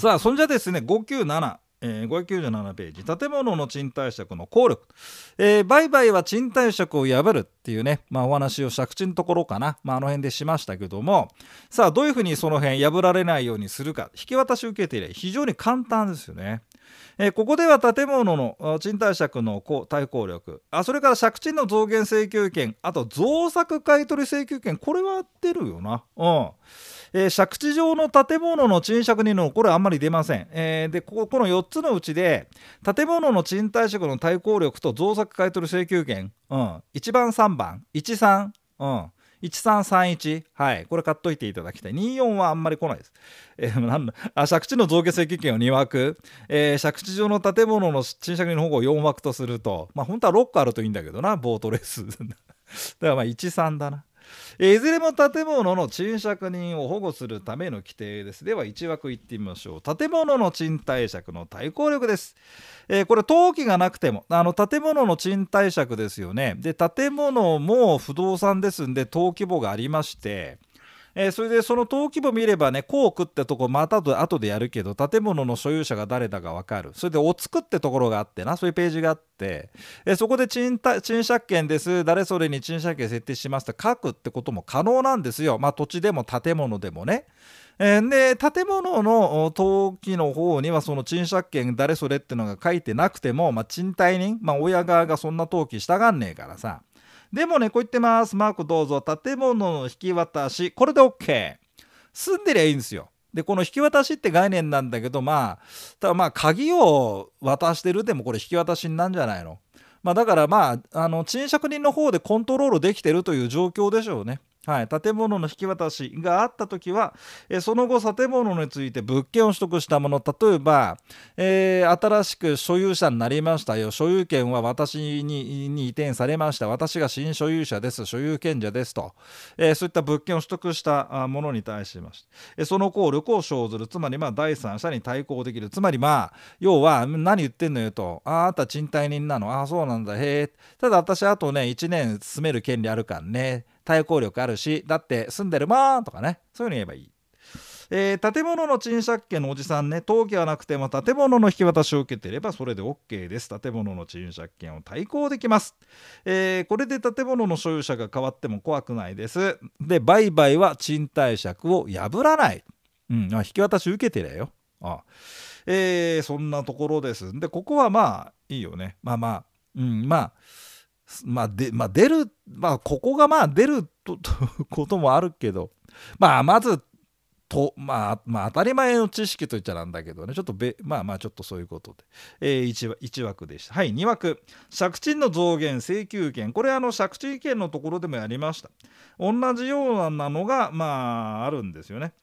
さあそんじゃですね597えー、597ページ。建物の賃貸借の効力、えー、売買は賃貸借を破るっていうね、まあ、お話を借地のところかな、まあ、あの辺でしましたけども。さあどういうふうにその辺破られないようにするか。引き渡し受けていれば非常に簡単ですよね。えー、ここでは建物の賃貸借の対抗力。あそれから借地の増減請求権。あと増作買取請求権。これは出るよな。うん。えー、借地上の建物の賃借人のこれあんまり出ません、えー、でここの4つのうちで建物の賃貸借の対抗力と増作買い取請求権、うん、1番3番。13、うん。1331はい。これ買っといていただきたい。24はあんまり来ないです、えー、なんあ借地の造形請求権を2枠、えー、借地上の建物の賃借人の保護を4枠とすると。まあ本当は6個あるといいんだけどなボートレース。だからまあ13だな。えいずれも建物の賃借人を保護するための規定です。では1枠いってみましょう。建物の賃貸借の対抗力です、えー、これ登記がなくてもあの建物の賃貸借ですよね。で建物も不動産ですんで登記簿がありましてえー、それでその登記簿見ればね校区ってとこまた後でやるけど建物の所有者が誰だか分かる。それでおつくってところがあってなそういうページがあって、えー、そこで賃貸権です誰それに賃借権設定しますと書くってことも可能なんですよ。まあ土地でも建物でもね。えー、で建物の登記の方にはその賃借権誰それってのが書いてなくても、まあ、賃貸人、まあ、親側がそんな登記したがんねえからさ。でもね、こう言ってます。マークどうぞ。建物の引き渡し。これで OK。住んでりゃいいんですよ。で、この引き渡しって概念なんだけど、まあ、ただまあ、鍵を渡してるでもこれ引き渡しになんじゃないの？まあ、だからまあ、あの、賃借人の方でコントロールできてるという状況でしょうね。はい、建物の引き渡しがあった時は、えその後建物について物件を取得したもの例えば、えー、新しく所有者になりましたよ。所有権は私に移転されました。私が新所有者です。所有権者ですと、えー、そういった物件を取得したものに対しまして、えその効力を生ずる。つまりま第三者に対抗できる。つまりまあ要は何言ってんのよと。ああなた賃貸人なの。ああそうなんだ。へえただ私あとね1年住める権利あるからね。対抗力あるしだって住んでるもんとかね。そういうの言えばいい。えー、建物の賃借権のおじさんね。登記はなくても建物の引き渡しを受けていればそれで OK です。建物の賃借権を対抗できます、えー、これで建物の所有者が変わっても怖くないです。で売買は賃貸借を破らない、うん、引き渡し受けてりゃよ。あ。えー、そんなところです。でここはまあいいよね。まあまあ。うんまあ。まあで、まあ、出る、まあ、ここがまあ出ると こともあるけど、まあ、まず、とまあ、まあ、当たり前の知識といっちゃなんだけどね、ちょっとべ、まあまあ、ちょっとそういうことで、えー、1, 1枠でした。はい、2枠、借地の増減請求権、これ、あの借地権のところでもやりました。同じようなのが、まあ、あるんですよね。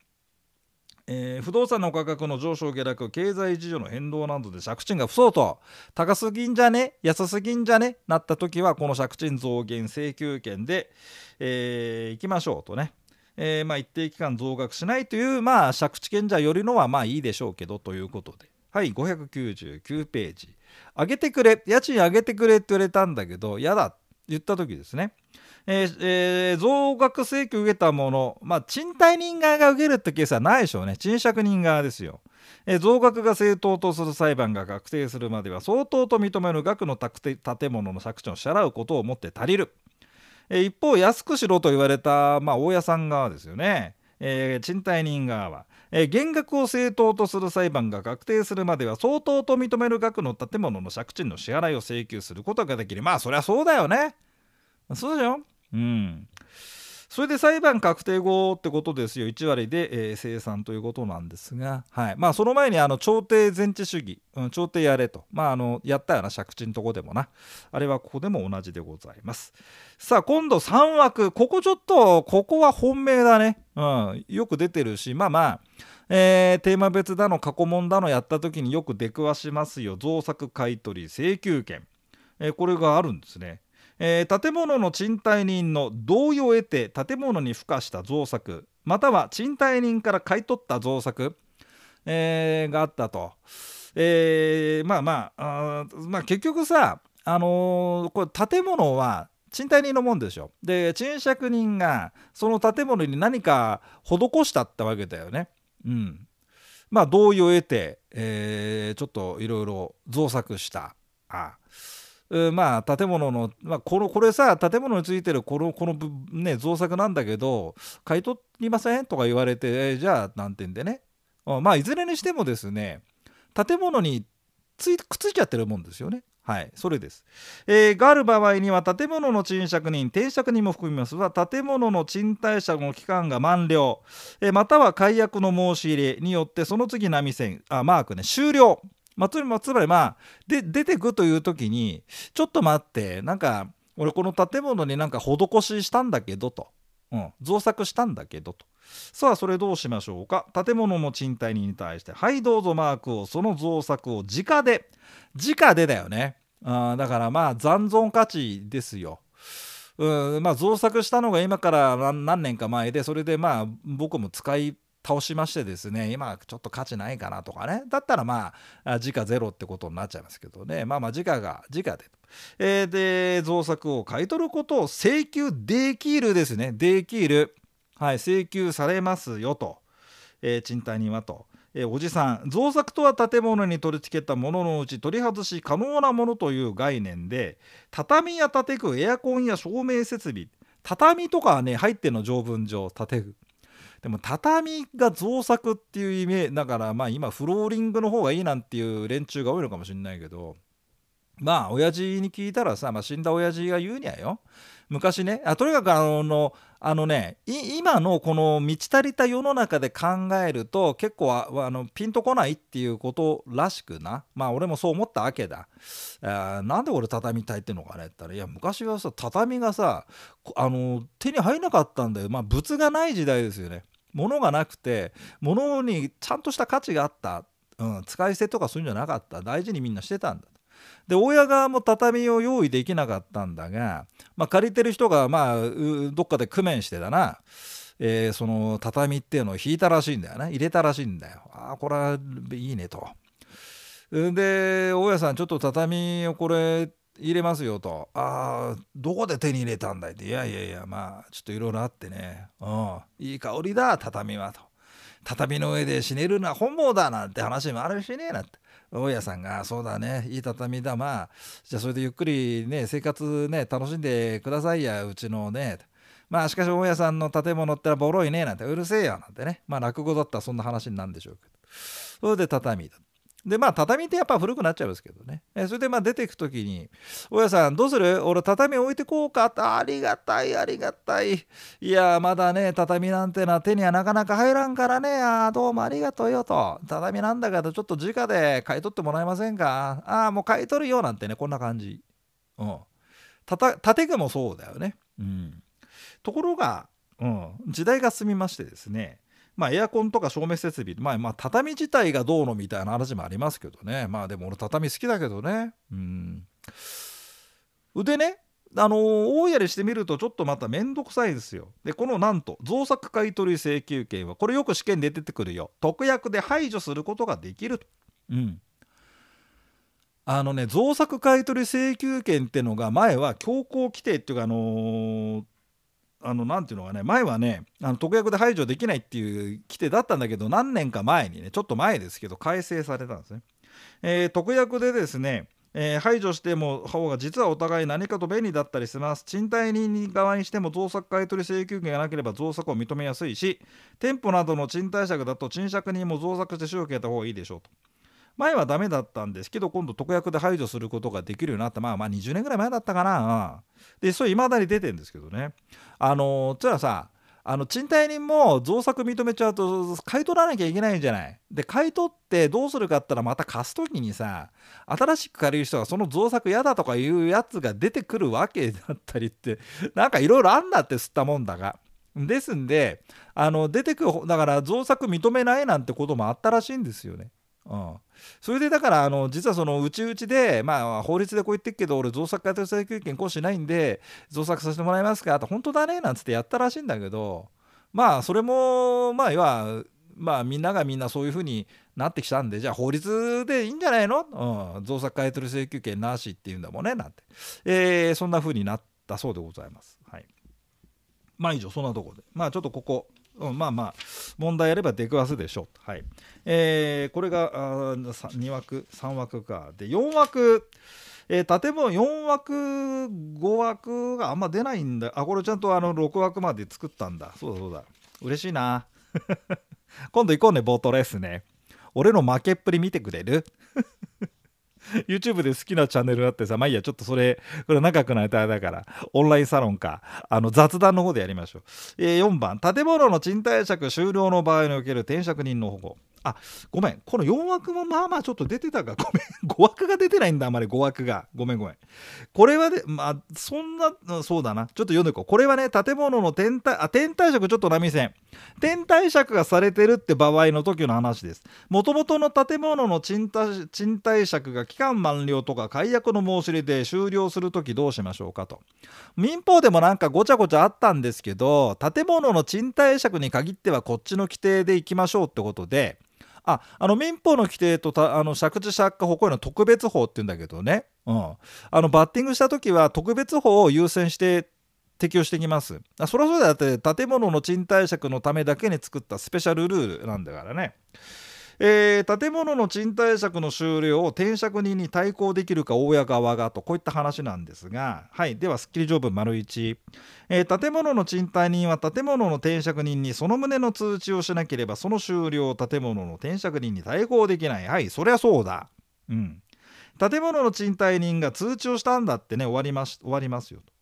えー、不動産の価格の上昇下落経済事情の変動などで借地が不相当。高すぎんじゃね？安すぎんじゃね？なった時はこの借地増減請求権で、えー、行きましょうとね、えー、まあ、一定期間増額しないという、まあ、借地権者よりのはまあいいでしょうけどということで。はい599ページ。上げてくれ家賃上げてくれって言われたんだけど嫌だ。って言った時ですね。えーえー、増額請求を受けたもの、まあ、賃貸人側が受けるってケースはないでしょうね。賃借人側ですよ。えー、増額が正当とする裁判が確定するまでは相当と認める額の建物の借地を支払うことをもって足りる。えー、一方、安くしろと言われた、まあ、大家さん側ですよね。えー、賃貸人側は、えー、減額を正当とする裁判が確定するまでは相当と認める額の建物の借地の支払いを請求することができるまあそりゃそうだよねそうだようん。それで裁判確定後ってことですよ。1割で、えー、生産ということなんですが、はい。まあ、その前にあの朝廷全治主義、うん、朝廷やれと、まあ、あのやったような。借地のとこでもな。あれはここでも同じでございます。さあ今度3枠。ここちょっとここは本命だね、うん、よく出てるし。まあまあえー、テーマ別だの過去問だのやった時によく出くわしますよ。造作買取請求権、えー、これがあるんですね。えー、建物の賃貸人の同意を得て建物に付加した造作または賃貸人から買い取った造作、えー、があったと、えー、まあまあまあ結局さ、あのー、これ建物は賃貸人のもんでしょで賃借人がその建物に何か施したってわけだよね。うん。まあ、同意を得て、えー、ちょっといろいろ造作した。ああまあ建物の、まあ、このこれさ建物についてるこのこの、ね、造作なんだけど買い取りません？とか言われて、えー、じゃあなんてんでねまあいずれにしてもですね建物についくっついちゃってるもんですよね。はい、それです。えー、がある場合には建物の賃借人、定借人も含みますが、建物の賃貸借の期間が満了、えー、または解約の申し入れによってその次波線、あマークね、終了。まあ、つまりまあで出てくという時にちょっと待ってなんか俺この建物になんか施ししたんだけどと、うん、造作したんだけどと。さあそれどうしましょうか。建物の賃貸人に対してはいどうぞマークをその造作を直で直でだよね。あだからまあ残存価値ですよ。うんまあ造作したのが今から何年か前でそれでまあ僕も使い倒しましてですね今ちょっと価値ないかなとかね。だったらまあ時価ゼロってことになっちゃいますけどね。まあまあ時価が時価で、えー、で造作を買い取ることを請求できるですね。できる。はい請求されますよと、えー、賃貸人はと。え、おじさん造作とは建物に取り付けたもののうち取り外し可能なものという概念で畳や建具エアコンや照明設備畳とかはね入っての条文上建具。でも畳が造作っていうイメージだからまあ今フローリングの方がいいなんていう連中が多いのかもしれないけどまあ親父に聞いたらさ、まあ、死んだ親父が言うにはよ。昔ねあとにかくあのあのね今のこの満ち足りた世の中で考えると結構あのピンとこないっていうことらしくな。まあ俺もそう思ったわけだ。あなんで俺畳みたいってのかね？って言ったらいや昔はさ畳がさあの手に入らなかったんだよ。まあ物がない時代ですよね。物がなくて物にちゃんとした価値があった、うん、使い捨てとかそういうんじゃなかった。大事にみんなしてたんだ。で親側も畳を用意できなかったんだが、まあ、借りてる人がまあどっかで工面してだな、えー、その畳っていうのを引いたらしいんだよね。入れたらしいんだよ。ああこれはいいねと。で大家さんちょっと畳をこれ入れますよと「ああどこで手に入れたんだい?」って「いやいやいやまあちょっといろいろあってね。うん。いい香りだ畳は」と「畳の上で死ねるのは本望だ」なんて話もあるしねえなんて。大家さんが「そうだねいい畳だ。まあじゃあそれでゆっくりね生活ね楽しんでくださいやうちのね」まあしかし大家さんの建物ってのはボロいねなんて。うるせえよなんてね。まあ落語だったらそんな話になるんでしょうけど。それで畳だでまあ畳ってやっぱ古くなっちゃいますけどね、えそれでまあ出ていく時に「大家さんどうする？俺畳置いてこうか」ありがたいありがたい。いやまだね畳なんてのは手にはなかなか入らんからね。あどうもありがとうよと。畳なんだけどちょっと直で買い取ってもらえませんか？ああもう買い取るよなんてねこんな感じ。うん。建具もそうだよね。うん。ところが、うん、時代が進みましてですね。まあ、エアコンとか照明設備、まあ、まあ畳自体がどうのみたいな話もありますけどねまあでも俺畳好きだけどねうん腕ねあの大家にしてみるとちょっとまた面倒くさいですよ。でこのなんと造作買取請求権はこれよく試験で出てくるよ。特約で排除することができると。うん。あのね造作買取請求権ってのが前は強行規定っていうかあのーあのなていうのかね前はねあの特約で排除できないっていう規定だったんだけど何年か前にねちょっと前ですけど改正されたんですね。えー、特約でですねえー、排除しても方が実はお互い何かと便利だったりします。賃貸人側にしても造作買取請求権がなければ造作を認めやすいし、店舗などの賃貸借だと賃借人も造作して収益を得た方がいいでしょうと。前はダメだったんですけど今度特約で排除することができるようになった。まあまあ20年ぐらい前だったかな、でそれいまだに出てるんですけどね。あのつらさあの賃貸人も造作認めちゃうと買い取らなきゃいけないんじゃない。で買い取ってどうするかって言ったらまた貸す時にさ新しく借りる人がその造作嫌だとかいうやつが出てくるわけだったりってなんかいろいろあんだって吸ったもんだが。ですんであの出てくるだから造作認めないなんてこともあったらしいんですよね。うん、それでだからあの実はそのうちうちで、まあ、法律でこう言ってるけど俺造作買取請求権行使ないんで造作させてもらえますかって本当だねなんつってやったらしいんだけどまあそれもまあ要はまあみんながみんなそういうふうになってきたんでじゃあ法律でいいんじゃないの、うん、造作買取請求権なしっていうんだもんねなんて、えー、そんなふうになったそうでございます。はい、まあ以上そんなところで。まあちょっとここうん、まあまあ問題あれば出くわすでしょう。はい。えー、これがあ2枠3枠か。で4枠。えー、建物4枠5枠があんま出ないんだ。あこれちゃんとあの6枠まで作ったんだ。そうだそうだ。嬉しいな。今度行こうねボートレースね。俺の負けっぷり見てくれる？YouTube で好きなチャンネルあってさ、まあいいや、ちょっとそれ、これ長くないとあれだから、オンラインサロンか、あの雑談の方でやりましょう。えー、4番、建物の賃貸借終了の場合における転職人の保護。あごめん。この4枠もまあまあちょっと出てたかごめん。5枠が出てないんだあまり。5枠が。ごめんごめん。これはでまあそんなそうだな。ちょっと読んでいこう。これはね建物の天体あ天体借ちょっと波線。天体借がされてるって場合の時の話です。もともとの建物の賃貸賃貸借が期間満了とか解約の申し入れで終了する時どうしましょうかと。民法でもなんかごちゃごちゃあったんですけど建物の賃貸借に限ってはこっちの規定でいきましょうってことでああの民法の規定とたあの借地借家保護への特別法って言うんだけどね、うん、あのバッティングした時は特別法を優先して適用してきます。あそりゃそうだって建物の賃貸借のためだけに作ったスペシャルルールなんだからね。えー、建物の賃貸借の終了を転借人に対抗できるか大家側がとこういった話なんですが、はい、ではすっきり条文丸1、えー、建物の賃貸人は建物の転借人にその旨の通知をしなければその終了を建物の転借人に対抗できない。はい。そりゃそうだ。うん。建物の賃貸人が通知をしたんだってね終わります終わりますよと。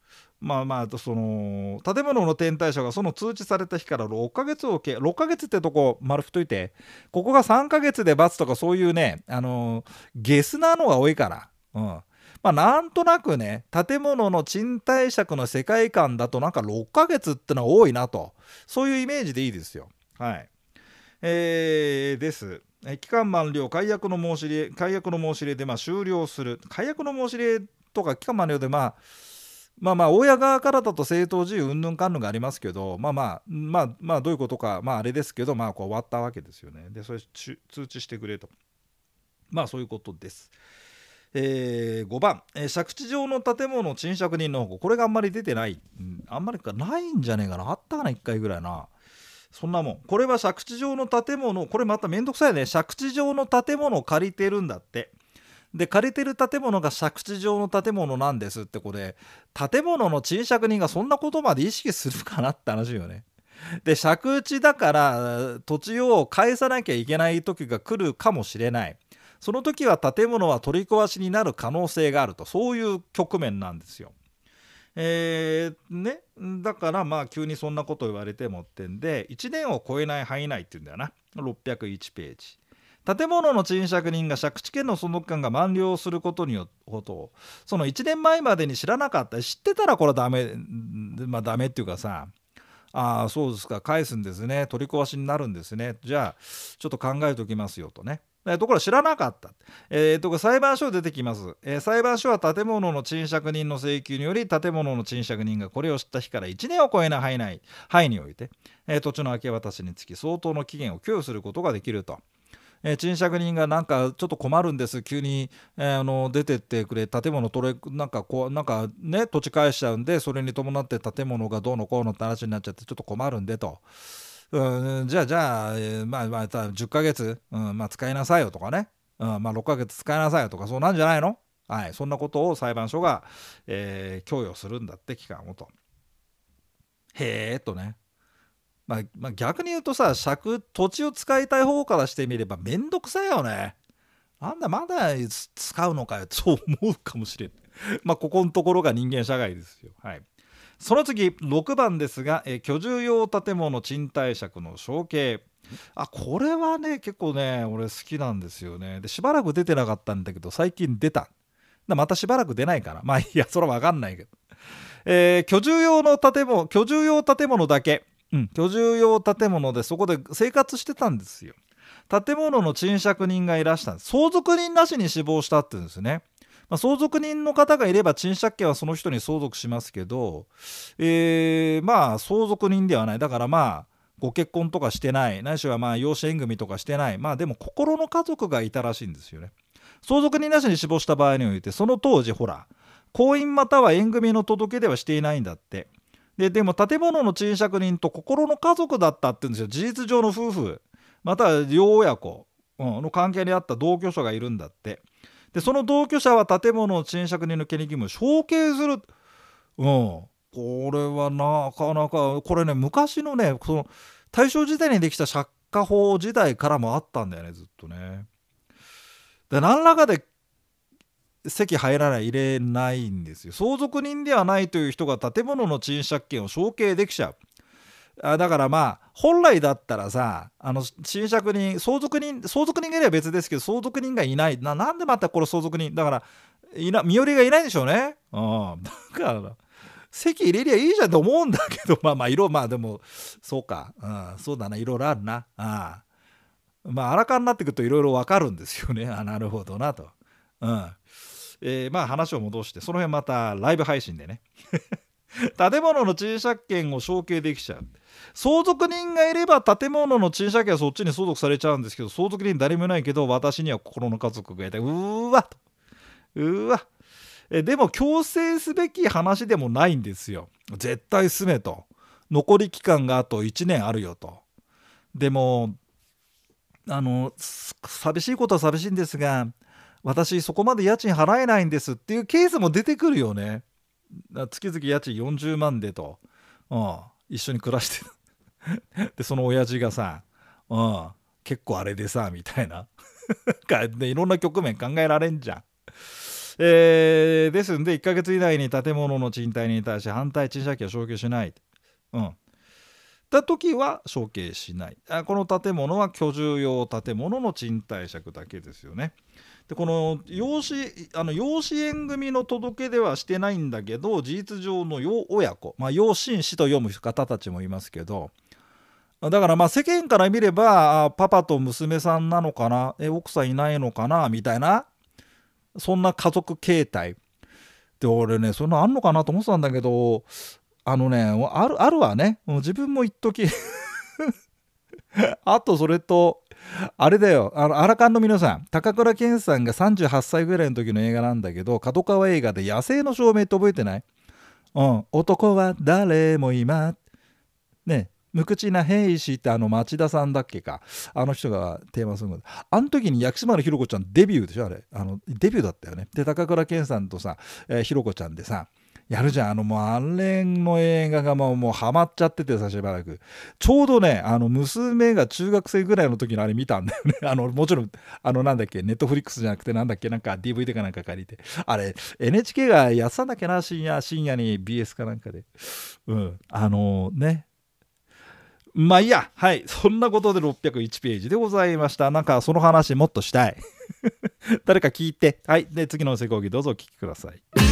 まあまあその建物の天体者がその通知された日から6ヶ月をけ6ヶ月ってとこ丸太いてここが3ヶ月で罰とかそういうねあのゲスなのが多いから、うん、まあなんとなくね建物の賃貸借の世界観だとなんか6ヶ月ってのは多いなと。そういうイメージでいいですよ。はい。えー、です。期間満了解約の申し入れ解約の申し入れでまあ終了する。解約の申し入れとか期間満了でまあまあまあ親側からだと正当自由うんぬんかんぬんがありますけどまあまあまあまあどういうことかまああれですけどまあこう終わったわけですよね。でそれ通知してくれと。まあそういうことです。えー、5番、えー、借地上の建物賃借人の保護。これがあんまり出てない、うん、あんまりかないんじゃねえかな。あったかな1回ぐらいな。そんなもん。これは借地上の建物。これまためんどくさいね。借地上の建物を借りてるんだって。で借りてる建物が借地上の建物なんですってこれ建物の賃借人がそんなことまで意識するかなって話よね。で借地だから土地を返さなきゃいけない時が来るかもしれないその時は建物は取り壊しになる可能性があるとそういう局面なんですよ。えー、ねだからまあ急にそんなこと言われてもってんで1年を超えない範囲内っていうんだよな601ページ。建物の賃借人が借地権の相続権が満了することによってその1年前までに知らなかった知ってたらこれはダメまあダメっていうかさああそうですか返すんですね取り壊しになるんですねじゃあちょっと考えておきますよとね。ところ知らなかった。えー、と裁判所出てきます、えー、裁判所は建物の賃借人の請求により建物の賃借人がこれを知った日から1年を超えない範囲内範囲において、えー、土地の明け渡しにつき相当の期限を供与することができると。えー、賃借人がなんかちょっと困るんです急に、え、あの出てってくれ建物取れなんかこうなんかね土地返しちゃうんでそれに伴って建物がどうのこうのって話になっちゃってちょっと困るんでと。うん、じゃあじゃあ、えー、まあまあ10ヶ月、うんまあ、使いなさいよとかね、うんまあ、6ヶ月使いなさいよとかそうなんじゃないの？はい、そんなことを裁判所が、えー、供与するんだって期間をと。へえとね。まあ、まあ、逆に言うとさ借土地を使いたい方からしてみればめんどくさいよね。なんだまだ使うのかよそう思うかもしれん。まあここのところが人間社会ですよ。はい。その次6番ですが、え居住用建物賃貸借の承継。あこれはね結構ね俺好きなんですよね。でしばらく出てなかったんだけど最近出た。またしばらく出ないからまあいやそれは分かんないけど。えー、居住用の建物居住用建物だけうん、居住用建物でそこで生活してたんですよ。建物の賃借人がいらしたんです。相続人なしに死亡したって言うんですね、まあ、相続人の方がいれば賃借権はその人に相続しますけど、えー、まあ相続人ではない。だからまあご結婚とかしてない。ないしはまあ養子縁組とかしてない。まあでも心の家族がいたらしいんですよね。相続人なしに死亡した場合においてその当時ほら婚姻または縁組の届け出はしていないんだって。ででも建物の賃借人と心の家族だったって言うんですよ。事実上の夫婦。または両親子。の関係にあった同居者がいるんだって。でその同居者は建物の賃借人の権利義務を承継する、うん、これはなかなかこれね昔のねその大正時代にできた借家法時代からもあったんだよねずっとね。で何らかで席入らない入れないんですよ。相続人ではないという人が建物の賃借権を承継できちゃう。あだからまあ本来だったらさあの賃借人相続人相続人がいれば別ですけど相続人がいない。ななんでまたこれ相続人だからいな身寄りがいないんでしょうね。うん。だから席入れりゃいいじゃんと思うんだけどまあまあ色まあでもそうか、うん、そうだな。いろいろあるな。あまあ荒かになってくるといろいろ分かるんですよね。あなるほどなと。うん。えー、まあ話を戻してその辺またライブ配信でね。建物の賃借権を承継できちゃう。相続人がいれば建物の賃借権はそっちに相続されちゃうんですけど相続人誰もいないけど私には心の家族がいたうーわと。うわ。えでも強制すべき話でもないんですよ。絶対住めと。残り期間があと1年あるよと。でもあの寂しいことは寂しいんですが私そこまで家賃払えないんですっていうケースも出てくるよね月々家賃40万でと、うん、一緒に暮らして でその親父がさ、うん、結構あれでさみたいな いろんな局面考えられんじゃん。えー、ですんで1ヶ月以内に建物の賃貸に対して反対賃借権を承継しない。うん。た時は承継しないあこの建物は居住用建物の賃貸借だけですよね。でこの養子あの養子縁組の届けではしてないんだけど事実上の養親子、まあ、養親子と読む方たちもいますけどだからまあ世間から見ればパパと娘さんなのかなえ奥さんいないのかなみたいなそんな家族形態。で俺ねそんなあんのかなと思ってたんだけどあのねあるあるわね。もう自分も一時 あとそれとあれだよ、あの、アラカンの皆さん、高倉健さんが38歳ぐらいの時の映画なんだけど、角川映画で野生の証明って覚えてない？うん、男は誰も今、ね、無口な兵士ってあの町田さんだっけか、あの人がテーマソング。あの時に薬師丸ひろ子ちゃんデビューでしょ、あれ。あのデビューだったよね。で、高倉健さんとさ、え、ひろ子ちゃんでさ、やるじゃん。あの、もう、あれの映画がもう、もうハマっちゃっててさ、しばらく。ちょうどね、あの、娘が中学生ぐらいの時のあれ見たんだよね。あの、もちろん、あの、なんだっけ、ネットフリックスじゃなくて、なんだっけ、なんか DVD かなんか借りて。あれ、NHK がやってたんだっけな、深夜、深夜に BS かなんかで。うん。あのね。まあいいや。はい。そんなことで601ページでございました。なんか、その話もっとしたい。誰か聞いて。はい。で、次の施工儀どうぞお聞きください。